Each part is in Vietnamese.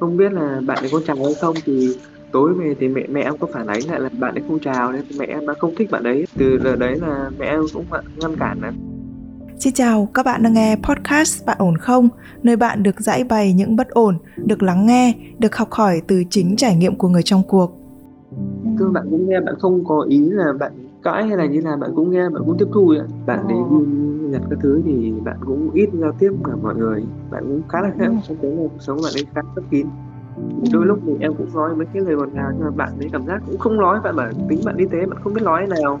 không biết là bạn ấy có chào hay không thì tối về thì mẹ mẹ em có phản ánh lại là bạn ấy không chào nên mẹ em đã không thích bạn ấy từ giờ đấy là mẹ em cũng ngăn cản là Xin chào, các bạn đang nghe podcast Bạn ổn không? Nơi bạn được giải bày những bất ổn, được lắng nghe, được học hỏi từ chính trải nghiệm của người trong cuộc. Cơ bạn cũng nghe, bạn không có ý là bạn cãi hay là như là bạn cũng nghe, bạn cũng tiếp thu ạ. Bạn đến đi nhặt các thứ thì bạn cũng ít giao tiếp với mọi người. Bạn cũng khá là khác, trong cái cuộc sống bạn ấy khá khép kín. Đôi lúc thì em cũng nói mấy cái lời ngọt ngào nhưng mà bạn ấy cảm giác cũng không nói, bạn bảo tính bạn đi tế bạn không biết nói nào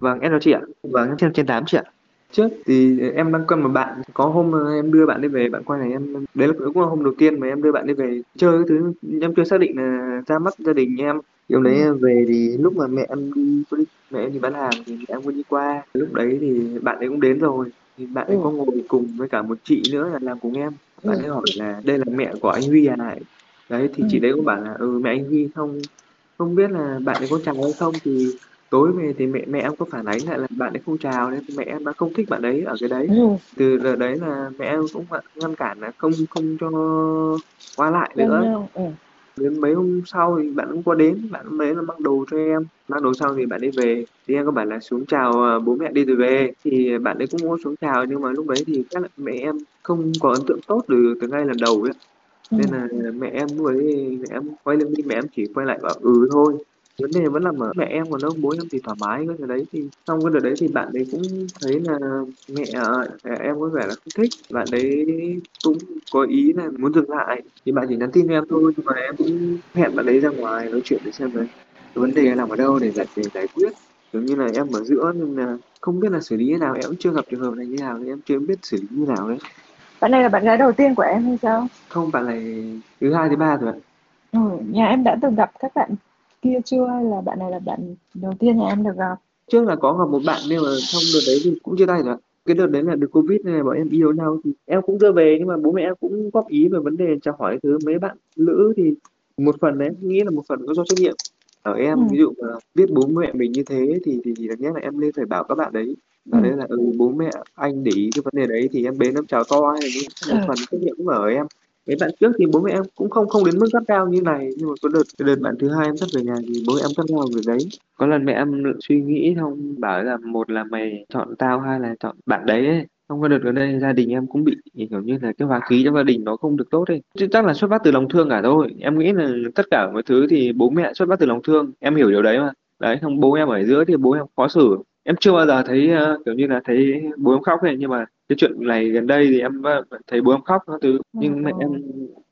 Vâng, em chào chị ạ. Vâng, em trên trên 8 chị ạ. Trước thì em đang quen một bạn, có hôm em đưa bạn đi về, bạn quay này em đấy là cũng là hôm đầu tiên mà em đưa bạn đi về chơi cái thứ em chưa xác định là ra mắt gia đình em. Hôm đấy em về thì lúc mà mẹ em đi mẹ em đi bán hàng thì mẹ em có đi qua. Lúc đấy thì bạn ấy cũng đến rồi. Thì bạn ấy ừ. có ngồi cùng với cả một chị nữa là làm cùng em. Bạn ừ. ấy hỏi là đây là mẹ của anh Huy à? Đấy thì ừ. chị đấy cũng bảo là ừ mẹ anh Huy không không biết là bạn ấy có chào hay không thì tối về thì mẹ mẹ em có phản ánh lại là bạn ấy không chào nên mẹ em đã không thích bạn ấy ở cái đấy. Ừ. từ giờ đấy là mẹ em cũng ngăn cản là không không cho qua lại nữa. ừ. đến mấy hôm sau thì bạn cũng có đến bạn mới là mang đồ cho em. Mang đồ xong thì bạn ấy về. Thì em có bảo là xuống chào à, bố mẹ đi rồi về. Thì bạn ấy cũng muốn xuống chào nhưng mà lúc đấy thì chắc là mẹ em không có ấn tượng tốt từ từ ngay lần đầu ấy ừ. nên là mẹ em lúc ấy mẹ em quay lưng đi mẹ em chỉ quay lại bảo ừ thôi vấn đề vẫn là ở mẹ em còn đâu bố em thì thoải mái cái đấy thì xong cái đợt đấy thì bạn ấy cũng thấy là mẹ em có vẻ là không thích. Bạn ấy cũng có ý là muốn dừng lại. Thì bạn chỉ nhắn tin cho em thôi nhưng mà em cũng hẹn bạn ấy ra ngoài nói chuyện để xem đấy cái vấn đề nằm ở đâu để giải để giải quyết. Giống như là em ở giữa nhưng là không biết là xử lý như nào em cũng chưa gặp trường hợp này như nào nên em chưa biết xử lý như nào đấy. Bạn này là bạn gái đầu tiên của em hay sao? Không bạn này thứ hai thứ ba rồi ạ. Ừ, nhà em đã từng gặp các bạn kia chưa hay là bạn này là bạn đầu tiên nhà em được gặp trước là có gặp một bạn nhưng mà trong đợt đấy thì cũng chia tay rồi cái đợt đấy là được covid này bọn em yêu nhau thì em cũng đưa về nhưng mà bố mẹ em cũng góp ý về vấn đề chào hỏi thứ mấy bạn nữ thì một phần đấy nghĩ là một phần có do trách nhiệm ở em ừ. ví dụ mà biết bố mẹ mình như thế thì thì, thì nhất là em nên phải bảo các bạn đấy và ừ. đấy là ừ, bố mẹ anh để ý cái vấn đề đấy thì em bế em chào to hay là một ừ. phần trách nhiệm cũng ở em cái bạn trước thì bố mẹ em cũng không không đến mức gắt cao như này nhưng mà có đợt cái đợt bạn thứ hai em sắp về nhà thì bố mẹ em gắt gao về đấy. Có lần mẹ em suy nghĩ không bảo là một là mày chọn tao hai là chọn bạn đấy ấy. Không có đợt gần đây gia đình em cũng bị kiểu như là cái hòa khí trong gia đình nó không được tốt ấy. Chứ chắc là xuất phát từ lòng thương cả thôi. Em nghĩ là tất cả mọi thứ thì bố mẹ xuất phát từ lòng thương. Em hiểu điều đấy mà. Đấy không bố em ở giữa thì bố em khó xử. Em chưa bao giờ thấy uh, kiểu như là thấy bố em khóc ấy nhưng mà cái chuyện này gần đây thì em thấy bố em khóc các thứ. Nhưng mẹ em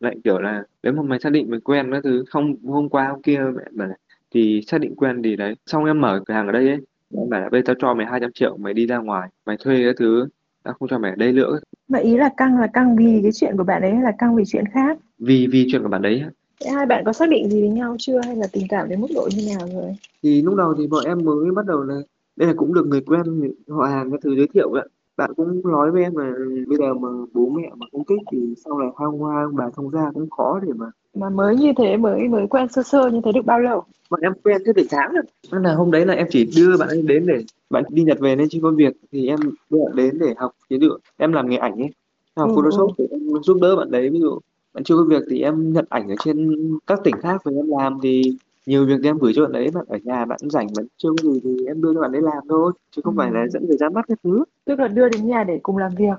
lại kiểu là nếu mà mày xác định mày quen các thứ không hôm qua hôm kia mẹ bảo thì xác định quen thì đấy. Xong em mở cửa hàng ở đây ấy em bảo là bây tao cho mày 200 triệu mày đi ra ngoài mày thuê cái thứ tao không cho mày ở đây nữa. Mà ý là căng là căng vì cái chuyện của bạn ấy hay là căng vì chuyện khác? Vì vì chuyện của bạn đấy Thế hai bạn có xác định gì với nhau chưa? Hay là tình cảm đến mức độ như nào rồi? Thì lúc đầu thì bọn em mới bắt đầu là đây là cũng được người quen họ hàng cái thứ giới thiệu ạ bạn cũng nói với em là bây giờ mà bố mẹ mà không thích thì sau này hoang hoang bà thông gia cũng khó để mà mà mới như thế mới mới quen sơ sơ như thế được bao lâu? Bọn em quen thế được tháng rồi nên là hôm đấy là em chỉ đưa bạn ấy đến để bạn đi nhật về nên chưa có việc thì em đưa bạn đến để học ví dụ em làm nghề ảnh ấy. Học ừ, photoshop ừ. thì em giúp đỡ bạn đấy. Ví dụ bạn chưa có việc thì em nhận ảnh ở trên các tỉnh khác về em làm thì nhiều việc em gửi cho bạn đấy bạn ở nhà bạn rảnh bạn chưa có gì thì em đưa cho bạn ấy làm thôi chứ không ừ. phải là dẫn người ra mắt cái thứ. Tức là đưa đến nhà để cùng làm việc.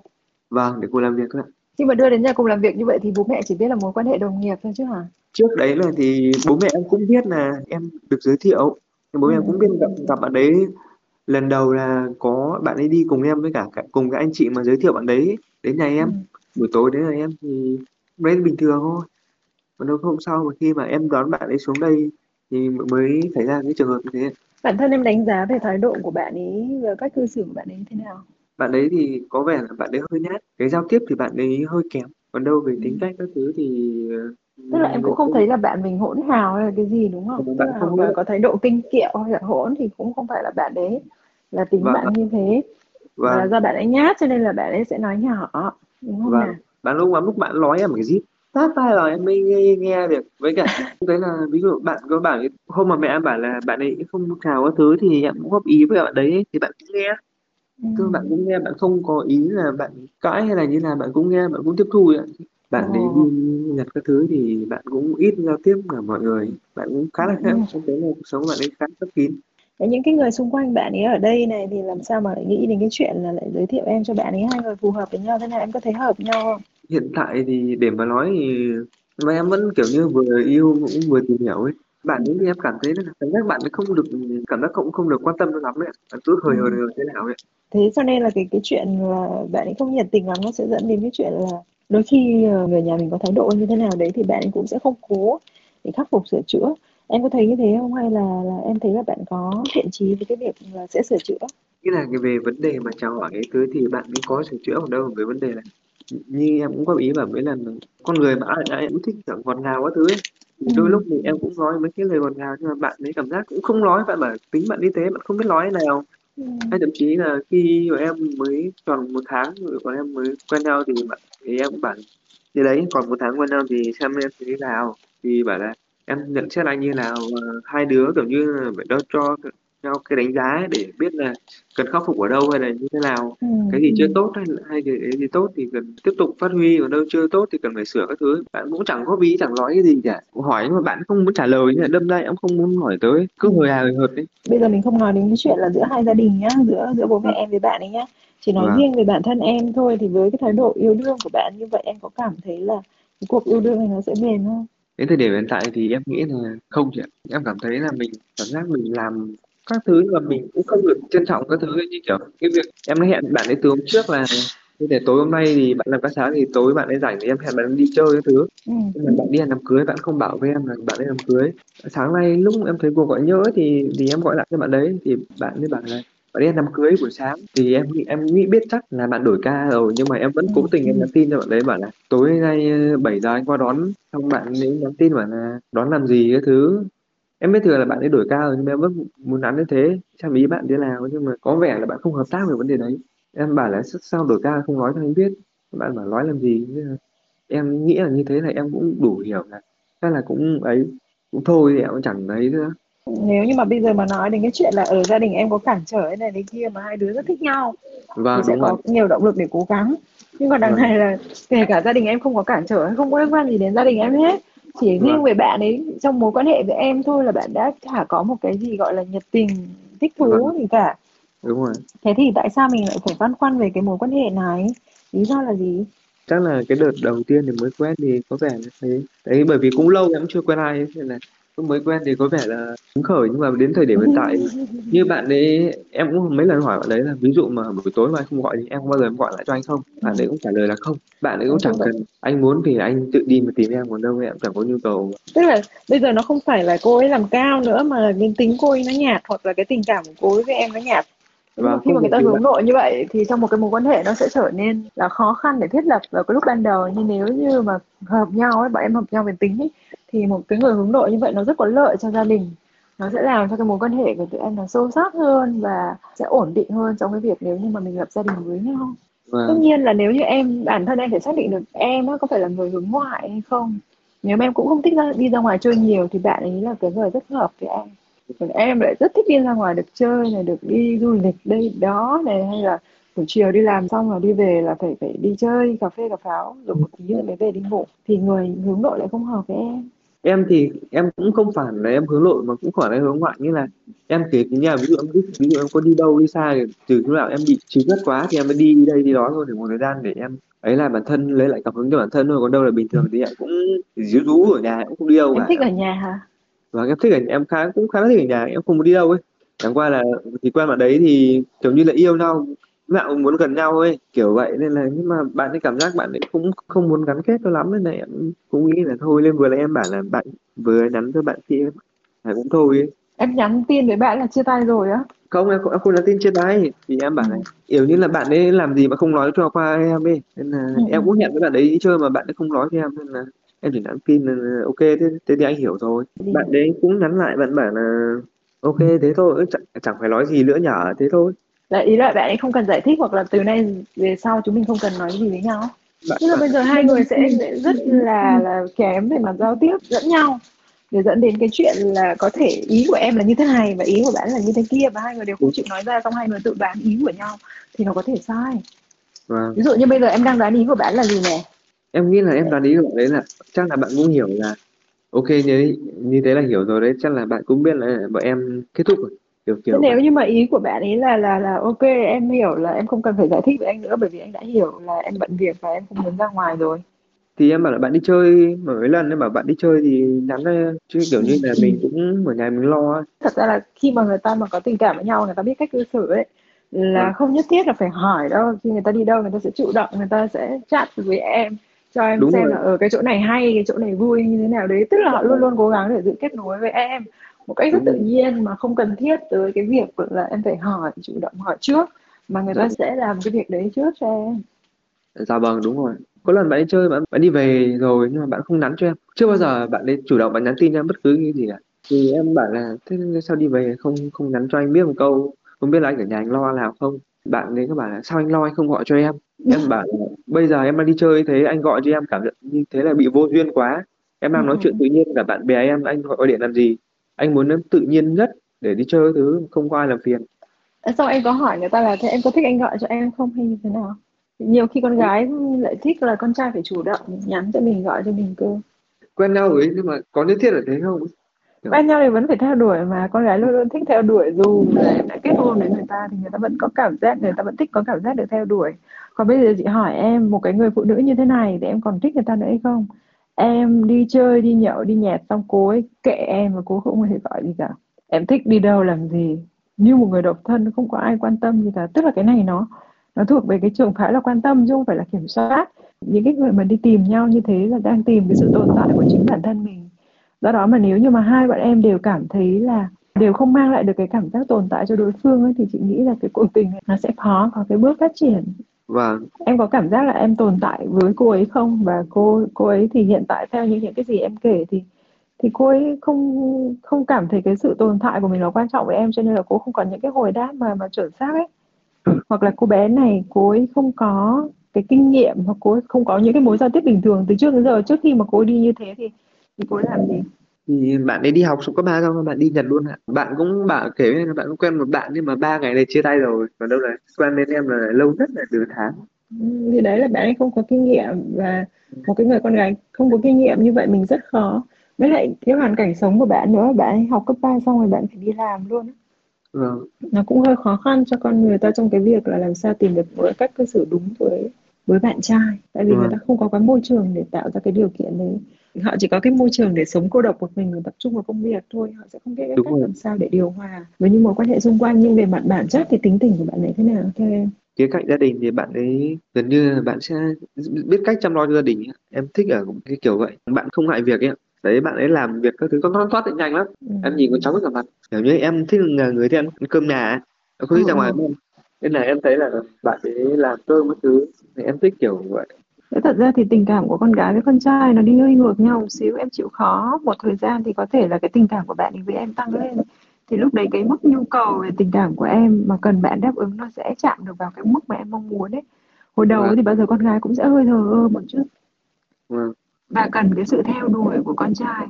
Vâng để cùng làm việc thôi khi mà đưa đến nhà cùng làm việc như vậy thì bố mẹ chỉ biết là mối quan hệ đồng nghiệp thôi chứ hả? Trước đấy là thì bố mẹ em cũng biết là em được giới thiệu. Thì bố ừ. em cũng biết gặp gặp bạn đấy. Lần đầu là có bạn ấy đi cùng em với cả cùng cái anh chị mà giới thiệu bạn đấy. Đến nhà em ừ. buổi tối đến nhà em thì đấy bình thường thôi. Còn đâu hôm sau mà khi mà em đón bạn ấy xuống đây thì mới xảy ra cái trường hợp như thế. Bản thân em đánh giá về thái độ của bạn ấy và cách cư xử của bạn ấy thế nào? Bạn ấy thì có vẻ là bạn ấy hơi nhát cái giao tiếp thì bạn ấy hơi kém. Còn đâu về tính Ừm. cách các thứ thì Tức là em cũng không thấy là bạn mình hỗn hào hay là cái gì đúng không? Tức bạn là không có thái độ kinh kiệu hay là hỗn thì cũng không phải là bạn đấy là tính và bạn như thế. Mà là và do bạn ấy nhát cho nên là bạn ấy sẽ nói nhỏ đúng không và nào? bạn lúc lắm lúc bạn nói em phải rít tát tai vào em mới nghe, nghe được. Với cả đấy là ví dụ bạn có bảo hôm mà mẹ em bảo là bạn ấy không chào các thứ thì em cũng góp ý với bạn đấy thì bạn cũng nghe. Cứ bạn Ừm. cũng nghe bạn không có ý là bạn cãi hay là như là bạn cũng nghe bạn cũng tiếp thu ạ. Bạn đấy đi Ồ. nhặt các thứ thì bạn cũng ít giao tiếp với mọi người. Bạn cũng khá là khác em thấy là cuộc sống bạn ấy khá khép kín Đấy, những cái người xung quanh bạn ấy ở đây này thì làm sao mà lại nghĩ đến cái chuyện là lại giới thiệu em cho bạn ấy hai người phù hợp với nhau thế nào em có thấy hợp nhau không? hiện tại thì để mà nói thì mà em vẫn kiểu như vừa yêu cũng vừa tìm hiểu ấy bạn ấy thì em cảm thấy là cảm giác bạn ấy không được cảm giác cũng không được quan tâm lắm ấy bạn cứ hời Ừm. hời thế nào ấy Thế cho nên là cái cái chuyện là bạn ấy không nhiệt tình lắm nó sẽ dẫn đến cái chuyện là đôi khi ờ, người nhà mình có thái độ như thế nào đấy thì bạn ấy cũng sẽ không cố để khắc phục sửa chữa. Em có thấy như thế không? Hay là là em thấy là bạn có thiện chí với cái việc là sẽ sửa chữa? nghĩa là cái về vấn đề mà chào hỏi cái thứ thì bạn ấy có sửa chữa ở đâu về vấn đề là như em cũng có ý bảo mấy lần con người mà ai ai cũng thích kiểu ngọt ngào các thứ ấy. Thì đôi lúc thì em cũng nói mấy cái lời ngọt ngào nhưng mà bạn ấy cảm giác cũng không nói bạn bảo tính bạn như thế bạn không biết nói thế nào. Ừm. hay thậm chí là khi mà em mới tròn một tháng rồi còn em mới quen nhau thì bạn thì em cũng bảo thì đấy còn một tháng quen nhau thì xem em thế nào? Thì bảo là em nhận xét anh như nào và hai đứa kiểu như là phải đo cho nhau cái đánh giá ấy để biết là cần khắc phục ở đâu hay là như thế nào Ừm. cái gì chưa tốt hay là hay cái cái gì tốt thì cần tiếp tục phát huy còn đâu chưa tốt thì cần phải sửa các thứ bạn cũng chẳng có ý chẳng nói cái gì cả hỏi nhưng mà bạn không muốn trả lời nhưng mà đâm ra em không muốn hỏi tới cứ Ừm. hồi hài hời hợt đấy Bây giờ mình không nói đến cái chuyện là giữa hai gia đình nhá, giữa giữa bố mẹ em với bạn ấy nhá. Chỉ nói và riêng về bản thân em thôi thì với cái thái độ yêu đương của bạn như vậy em có cảm thấy là cái cuộc yêu đương này nó sẽ bền không? Đến thời điểm hiện tại thì em nghĩ là không chị ạ em cảm thấy là mình cảm giác mình làm các thứ mà mình cũng không được trân trọng các thứ ấy. như kiểu cái việc em đã hẹn bạn ấy từ hôm trước là như để tối hôm nay thì bạn làm các sáng thì tối bạn ấy rảnh thì em hẹn bạn ấy đi chơi các thứ Ừm. nhưng mà bạn đi ăn đám cưới bạn không bảo với em là bạn ấy đám cưới sáng nay lúc em thấy cuộc gọi nhớ thì thì em gọi lại cho bạn đấy thì bạn ấy bảo là bạn ấy đám cưới buổi sáng. Thì em nghĩ em nghĩ biết chắc là bạn đổi ca rồi, nhưng mà em vẫn cố tình em nhắn tin cho bạn đấy, bảo là tối nay ờ, 7 giờ anh qua đón. Xong bạn ấy nhắn tin bảo là đón làm gì cái thứ? Em biết thừa là bạn ấy đổi ca rồi, nhưng mà em vẫn muốn nhắn như thế. Xem ý bạn thế nào nhưng mà có vẻ là bạn không hợp tác về vấn đề đấy. Em bảo là "Sao- đổi ca không nói cho anh biết? Bạn bảo nói làm gì? Em nghĩ là như thế là em cũng đủ hiểu là, chắc là cũng ấy, cũng thôi thì em cũng chẳng ấy nữa. Nếu như mà bây giờ mà nói đến cái chuyện là ở gia đình em có cản trở cái này thế kia mà hai đứa rất thích nhau thì vâng sẽ đúng rồi có nhiều động lực để cố gắng. Nhưng còn đằng vâng này là kể cả gia đình em không có cản trở, không có liên quan gì đến gia đình em hết. Chỉ riêng vâng về bạn ấy trong mối quan hệ với em thôi là bạn đã chả có một cái gì gọi là nhiệt tình, thích thú vâng gì cả. đúng rồi Thế thì tại sao mình lại phải băn khoăn về cái mối quan hệ này? Lý do là gì? chắc là cái đợt đầu tiên thì mới quen thì có vẻ là thế đấy bởi vì cũng lâu em cũng chưa quen ai nên là lúc mới quen thì có vẻ là hứng khởi nhưng mà đến thời điểm hiện tại như bạn ấy em cũng mấy lần hỏi bạn đấy là ví dụ mà buổi tối mà anh không gọi thì em có bao giờ em gọi lại cho anh không? Bạn ấy cũng trả lời là không. Bạn ấy cũng chẳng cần anh muốn thì anh tự đi mà tìm em còn đâu em chẳng có nhu cầu. Tức là bây giờ nó không phải là cô ấy làm cao nữa mà cái tính cô ấy nó nhạt hoặc là cái tình cảm của cô ấy với em nó nhạt. Và khi không mà người ta hướng nội như vậy thì trong một cái mối quan hệ nó sẽ trở nên là khó khăn để thiết lập vào cái lúc ban đầu. Nhưng nếu như mà hợp nhau ấy bọn em hợp nhau về tính ấy thì một cái người hướng nội như vậy nó rất có lợi cho gia đình. Nó sẽ làm cho cái mối quan hệ của tụi em nó sâu sắc hơn và sẽ ổn định hơn trong cái việc nếu như mà mình lập gia đình với nhau. Và tất nhiên là nếu như em bản thân em phải xác định được em có phải là người hướng ngoại hay không. Nếu mà em cũng không thích ra, đi ra ngoài chơi nhiều thì bạn ấy là cái người rất hợp với em. Còn em lại rất thích đi ra ngoài được chơi này được đi du lịch đây đó này hay là buổi chiều đi làm xong rồi đi về là phải phải đi chơi cà phê cà pháo rồi một tí nữa mới về đi ngủ. Thì người hướng nội lại không hợp với em em thì em cũng không phải là em hướng nội mà cũng phải là hướng ngoại. Như là em kể cái nhà ví dụ em biết ví dụ em có đi đâu đi xa thì từ lúc nào em bị trí gắt quá thì em mới đi đi đây đi đó thôi để một thời gian để em ấy là bản thân lấy lại cảm hứng cho bản thân thôi. Còn đâu là bình thường thì em cũng díu rú ở nhà em cũng không đi đâu em cả. thích ở nhà hả? Và em thích ở em khá cũng khá thích ở nhà em không muốn đi đâu ấy. Chẳng qua là thì quen bạn đấy thì kiểu như là yêu nhau nào cũng muốn gần nhau thôi kiểu vậy nên là nhưng mà bạn ấy cảm giác bạn ấy cũng không muốn gắn kết cho lắm nên là em cũng nghĩ là thôi lên vừa là em bảo là bạn vừa nhắn cho bạn kia là cũng thôi ấy. em nhắn tin với bạn là chia tay rồi á không em không, em không nhắn tin trên đấy thì em bảo ừ. này kiểu như là bạn ấy làm gì mà không nói cho qua em ấy nên là Ừ. em cũng hẹn với bạn ấy đi chơi mà bạn ấy không nói cho em nên là em chỉ nhắn tin là ok thế, thế thì anh hiểu rồi Gì? bạn đấy cũng nhắn lại bạn bảo là ok thế thôi chẳng, chẳng phải nói gì nữa nhở thế thôi Là ý là bạn ấy không cần giải thích hoặc là từ nay về sau chúng mình không cần nói gì với nhau. Tức là bây giờ hai người sẽ sẽ rất là là kém về mặt giao tiếp lẫn nhau để dẫn đến cái chuyện là có thể ý của em là như thế này và ý của bạn là như thế kia và hai người đều không chịu nói ra xong hai người tự đoán ý của nhau thì nó có thể sai. và Ví dụ như bây giờ em đang đoán ý của bạn là gì nè? em nghĩ là em đoán ý của đấy là chắc là bạn cũng hiểu là ok như như thế là hiểu rồi đấy chắc là bạn cũng biết là bọn em kết thúc rồi kiểu kiểu nếu như mà ý của bạn ấy là là là ok em hiểu là em không cần phải giải thích với anh nữa bởi vì anh đã hiểu là em bận việc và em không muốn ra ngoài rồi. thì em bảo là bạn đi chơi mà mấy lần em bảo bạn đi chơi thì nhắn ra chứ kiểu như là Ừ. mình cũng ở nhà mình lo ấy. Thật ra là khi mà người ta mà có tình cảm với nhau người ta biết cách cư xử ấy là Vâng, không nhất thiết là phải hỏi đâu khi người ta đi đâu người ta sẽ chủ động người ta sẽ chat với em cho em đúng xem rồi là ở cái chỗ này hay cái chỗ này vui như thế nào đấy tức là họ luôn luôn cố gắng để giữ kết nối với em một cách rất tự nhiên mà không cần thiết tới cái việc là em phải hỏi chủ động hỏi trước mà người ta sẽ làm cái việc đấy trước cho em. Dạ vâng đúng rồi. Có lần bạn đi chơi bạn bạn đi về rồi nhưng mà bạn không nhắn cho em. Chưa bao giờ bạn ấy chủ động bạn nhắn tin cho em bất cứ cái gì cả. Thì em bảo là thế sao đi về không không nhắn cho anh biết một câu? Không biết là anh ở nhà anh lo nào không? Bạn ấy có bảo là sao anh lo anh không gọi cho em? Em bảo là bây giờ em đang đi chơi thế anh gọi cho em cảm nhận như thế là bị vô duyên quá. Em ừ. đang nói chuyện tự nhiên cả bạn bè em anh gọi điện làm gì anh muốn em tự nhiên nhất để đi chơi thứ không có ai làm phiền. Xong em có hỏi người ta là thế em có thích anh gọi cho em không hay như thế nào? Nhiều khi con gái lại thích là con trai phải chủ động nhắn cho mình gọi cho mình cơ. Quen nhau ấy, nhưng mà có nhất thiết là thế không? Quen nhau thì vẫn phải theo đuổi mà con gái luôn luôn thích theo đuổi dù là em đã kết hôn với người ta thì người ta vẫn có cảm giác người ta vẫn thích có cảm giác được theo đuổi. Còn bây giờ chị hỏi em một cái người phụ nữ như thế này thì em còn thích người ta nữa hay không em đi chơi đi nhậu đi nhạt xong cô ấy kệ em và cô không hề gọi gì cả. Em thích đi đâu làm gì như một người độc thân không có ai quan tâm gì cả. Tức là cái này nó nó thuộc về cái trường phái là quan tâm chứ không phải là kiểm soát. Những cái người mà đi tìm nhau như thế là đang tìm cái sự tồn tại của chính bản thân mình. Do đó mà nếu như mà hai bạn em đều cảm thấy là đều không mang lại được cái cảm giác tồn tại cho đối phương ấy, thì chị nghĩ là cái cuộc tình này nó sẽ khó có cái bước phát triển và em có cảm giác là em tồn tại với cô ấy không? Và cô cô ấy thì hiện tại theo những những cái gì em kể thì thì cô ấy không không cảm thấy cái sự tồn tại của mình là quan trọng với em, cho nên là cô không có những cái hồi đáp mà mà chuẩn xác ấy. Hoặc là cô bé này, cô ấy không có cái kinh nghiệm hoặc cô ấy không có những cái mối giao tiếp bình thường từ trước đến giờ. Trước khi mà cô ấy đi như thế thì thì cô ấy làm gì? Thì bạn ấy đi học xong cấp ba xong rồi bạn đi Nhật luôn ạ. Bạn cũng bảo kể với em là bạn cũng quen một bạn nhưng mà ba ngày này chia tay rồi. Còn đâu là quen bên em là lâu nhất là từ tháng. Ừ, thì đấy là bạn ấy không có kinh nghiệm và một cái người con gái không có kinh nghiệm như vậy mình rất khó. Với lại cái hoàn cảnh sống của bạn nữa bạn ấy học cấp 3 xong rồi bạn phải đi làm luôn vâng. Nó cũng hơi khó khăn cho con người ta trong cái việc là làm sao tìm được một cách cư xử đúng với với bạn trai. Tại vì người vâng. ta không có cái môi trường để tạo ra cái điều kiện đấy họ chỉ có cái môi trường để sống cô độc một mình và tập trung vào công việc thôi họ sẽ không biết cách rồi. làm sao để điều hòa với những mối quan hệ xung quanh. Nhưng về mặt bản chất thì tính tình của bạn ấy thế nào theo em? Khía cạnh gia đình thì bạn ấy gần như là bạn sẽ biết cách chăm lo cho gia đình ấy. em thích ở cái kiểu vậy. Bạn không ngại việc ấy đấy bạn ấy làm việc các thứ con thoát thoát nhanh lắm. Ừ. em nhìn con cháu rất cả mặt. Kiểu như em thích là người thích ăn cơm nhà không Ừ, thích ra ngoài. Ừ. nên là em thấy là bạn ấy làm cơm các thứ thì em thích kiểu vậy Thế thật ra thì tình cảm của con gái với con trai nó đi hơi ngược nhau một xíu em chịu khó một thời gian thì có thể là cái tình cảm của bạn ấy với em tăng lên. Thì lúc đấy cái mức nhu cầu về tình cảm của em mà cần bạn đáp ứng nó sẽ chạm được vào cái mức mà em mong muốn đấy hồi đầu vâng. thì bao giờ con gái cũng sẽ hơi thờ ơ một chút. Vâng. Và cần cái sự theo đuổi của con trai.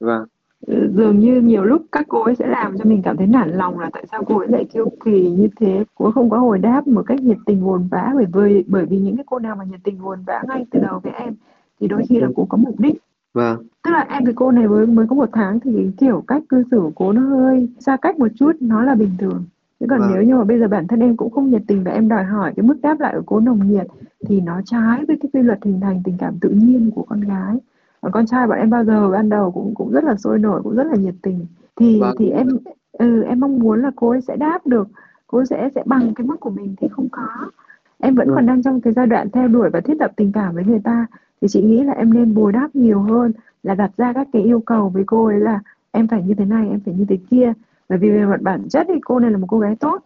Vâng dường như nhiều lúc các cô ấy sẽ làm cho mình cảm thấy nản lòng là tại sao cô ấy lại kiêu kỳ như thế? Cô ấy không có hồi đáp một cách nhiệt tình vồn vã bởi vì bởi vì những cái cô nào mà nhiệt tình vồn vã ngay từ đầu với em thì đôi khi là cô có mục đích. Vâng. Tức là em với cô này mới mới có một tháng thì kiểu cách cư xử của cô nó hơi xa cách một chút nó là bình thường. Chứ còn vâng. nếu như mà bây giờ bản thân em cũng không nhiệt tình và em đòi hỏi cái mức đáp lại của cô nồng nhiệt thì nó trái với cái quy luật hình thành tình cảm tự nhiên của con gái còn con trai bọn em bao giờ ban đầu cũng cũng rất là sôi nổi cũng rất là nhiệt tình. Thì vâng. thì em ừ, em mong muốn là cô ấy sẽ đáp được. Cô ấy sẽ sẽ bằng cái mức của mình thì không có. Em vẫn vâng. còn đang trong cái giai đoạn theo đuổi và thiết lập tình cảm với người ta. Thì chị nghĩ là em nên bồi đáp nhiều hơn là đặt ra các cái yêu cầu với cô ấy là em phải như thế này em phải như thế kia. Bởi vì về mặt bản chất thì cô này là một cô gái tốt.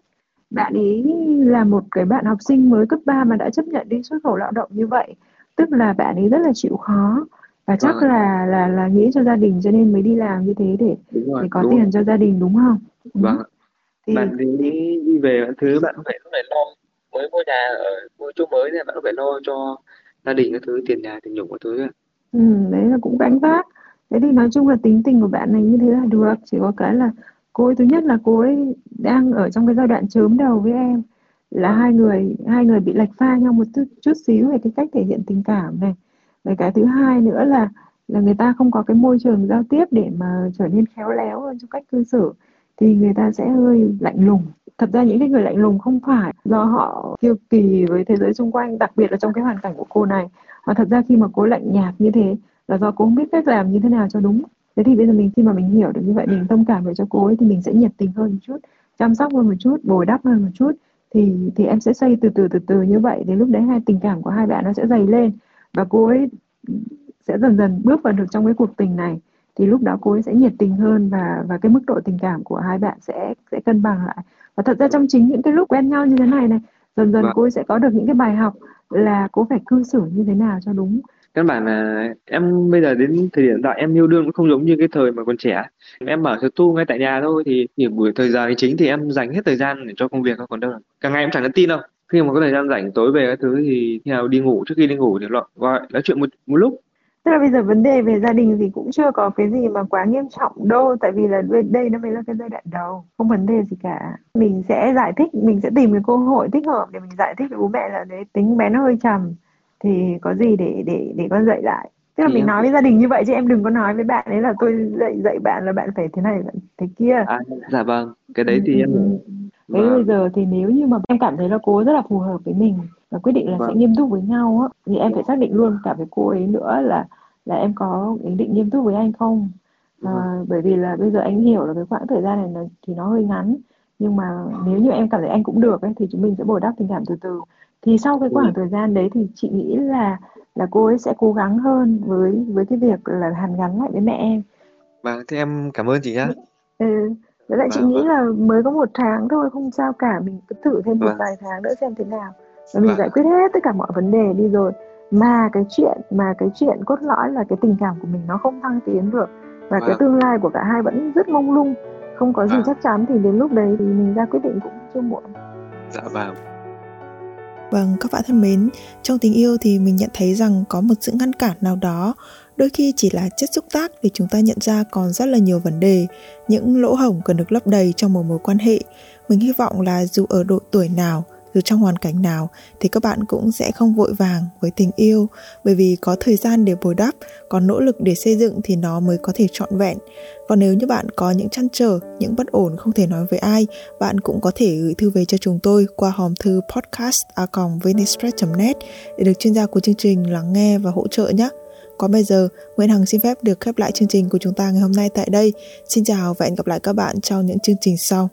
Bạn ấy là một cái bạn học sinh mới cấp 3 mà đã chấp nhận đi xuất khẩu lao động như vậy. Tức là bạn ấy rất là chịu khó và chắc Vâng. là là là nghĩ cho gia đình cho nên mới đi làm như thế để đúng rồi để có đúng tiền rồi. cho gia đình đúng không? Ừ. vâng. Thì bạn thì đi về các thứ bạn cũng phải cũng phải lo mới mua nhà ở mua chỗ mới nên bạn cũng phải lo cho gia đình các thứ tiền nhà tiền nhủng các thứ ạ. ừ, đấy là cũng gánh vác. Thế thì nói chung là tính tình của bạn này như thế là được. Chỉ có cái là cô ấy thứ nhất là cô ấy đang ở trong cái giai đoạn chớm đầu với em là Vâng. hai người hai người bị lệch pha nhau một chút, chút xíu về cái cách thể hiện tình cảm này. Và cái thứ hai nữa là là người ta không có cái môi trường giao tiếp để mà trở nên khéo léo hơn trong cách cư xử thì người ta sẽ hơi lạnh lùng. Thật ra những cái người lạnh lùng không phải do họ kiêu kỳ với thế giới xung quanh, đặc biệt là trong cái hoàn cảnh của cô này. Mà thật ra khi mà cô lạnh nhạt như thế là do cô không biết cách làm như thế nào cho đúng. Thế thì bây giờ mình khi mà mình hiểu được như vậy, mình thông cảm được cho cô ấy thì mình sẽ nhiệt tình hơn một chút, chăm sóc hơn một chút, bồi đắp hơn một chút thì thì em sẽ xây từ từ từ từ như vậy đến lúc đấy hai tình cảm của hai bạn nó sẽ dày lên và cô ấy sẽ dần dần bước vào được trong cái cuộc tình này. Thì lúc đó cô ấy sẽ nhiệt tình hơn và và cái mức độ tình cảm của hai bạn sẽ sẽ cân bằng lại. Và thật ra trong chính những cái lúc quen nhau như thế này này dần dần Vâng. cô ấy sẽ có được những cái bài học là cô phải cư xử như thế nào cho đúng. Căn bản là em bây giờ đến thời điểm tại em yêu đương cũng không giống như cái thời mà còn trẻ. Em mở tu ngay tại nhà thôi. Thì những buổi thời gian chính thì em dành hết thời gian để cho công việc thôi còn đâu là càng ngày em chẳng nhắn tin đâu khi mà có thời gian rảnh tối về các thứ thì nào đi ngủ trước khi đi ngủ thì gọi gọi nói chuyện một một lúc. Tức là bây giờ vấn đề về gia đình thì cũng chưa có cái gì mà quá nghiêm trọng đâu tại vì là đây- nó mới là cái giai đoạn đầu không vấn đề gì cả. Mình sẽ giải thích mình sẽ tìm cái cơ hội thích hợp để mình giải thích với bố mẹ là đấy tính bé nó hơi trầm thì có gì để để để con dạy lại. Tức là Thì mình nói với gia đình như vậy chứ em đừng có nói với bạn ấy là tôi dạy dạy bạn là bạn phải thế này thế kia. À, dạ vâng cái đấy thì Ừ, em Thế bây vâng. giờ thì nếu như mà em cảm thấy là cô rất là phù hợp với mình và quyết định là sẽ Vâng. nghiêm túc với nhau á thì em phải xác định luôn cả với cô ấy nữa là là em có ý định nghiêm túc với anh không. À, vâng. bởi vì là bây giờ anh hiểu là cái khoảng thời gian này nó, thì nó hơi ngắn nhưng mà nếu như em cảm thấy anh cũng được ấy, thì chúng mình sẽ bồi đắp tình cảm từ từ. Thì sau cái khoảng Ừ. thời gian đấy thì chị nghĩ là là cô ấy sẽ cố gắng hơn với với cái việc là hàn gắn lại với mẹ em. Vâng thế em cảm ơn chị nhá. Ừ. Với lại chị Vâng, nghĩ vâng. là mới có một tháng thôi không sao cả mình cứ thử thêm một Vâng. vài tháng nữa xem thế nào và mình Vâng. giải quyết hết tất cả mọi vấn đề đi rồi mà cái chuyện mà cái chuyện cốt lõi là cái tình cảm của mình nó không thăng tiến được và cái tương lai của cả hai vẫn rất mông lung không có gì Vâng. chắc chắn thì đến lúc đấy thì mình ra quyết định cũng chưa muộn dạ vâng Vâng, các bạn thân mến, trong tình yêu thì mình nhận thấy rằng có một sự ngăn cản nào đó, đôi khi chỉ là chất xúc tác để chúng ta nhận ra còn rất là nhiều vấn đề, những lỗ hổng cần được lấp đầy trong một mối quan hệ. Mình hy vọng là dù ở độ tuổi nào, dù trong hoàn cảnh nào thì các bạn cũng sẽ không vội vàng với tình yêu bởi vì có thời gian để bồi đắp, có nỗ lực để xây dựng thì nó mới có thể trọn vẹn. Còn nếu như bạn có những chăn trở, những bất ổn không thể nói với ai, bạn cũng có thể gửi thư về cho chúng tôi qua hòm thư podcast.vnexpress.net để được chuyên gia của chương trình lắng nghe và hỗ trợ nhé. Còn bây giờ, Nguyễn Hằng xin phép được khép lại chương trình của chúng ta ngày hôm nay tại đây. Xin chào và hẹn gặp lại các bạn trong những chương trình sau.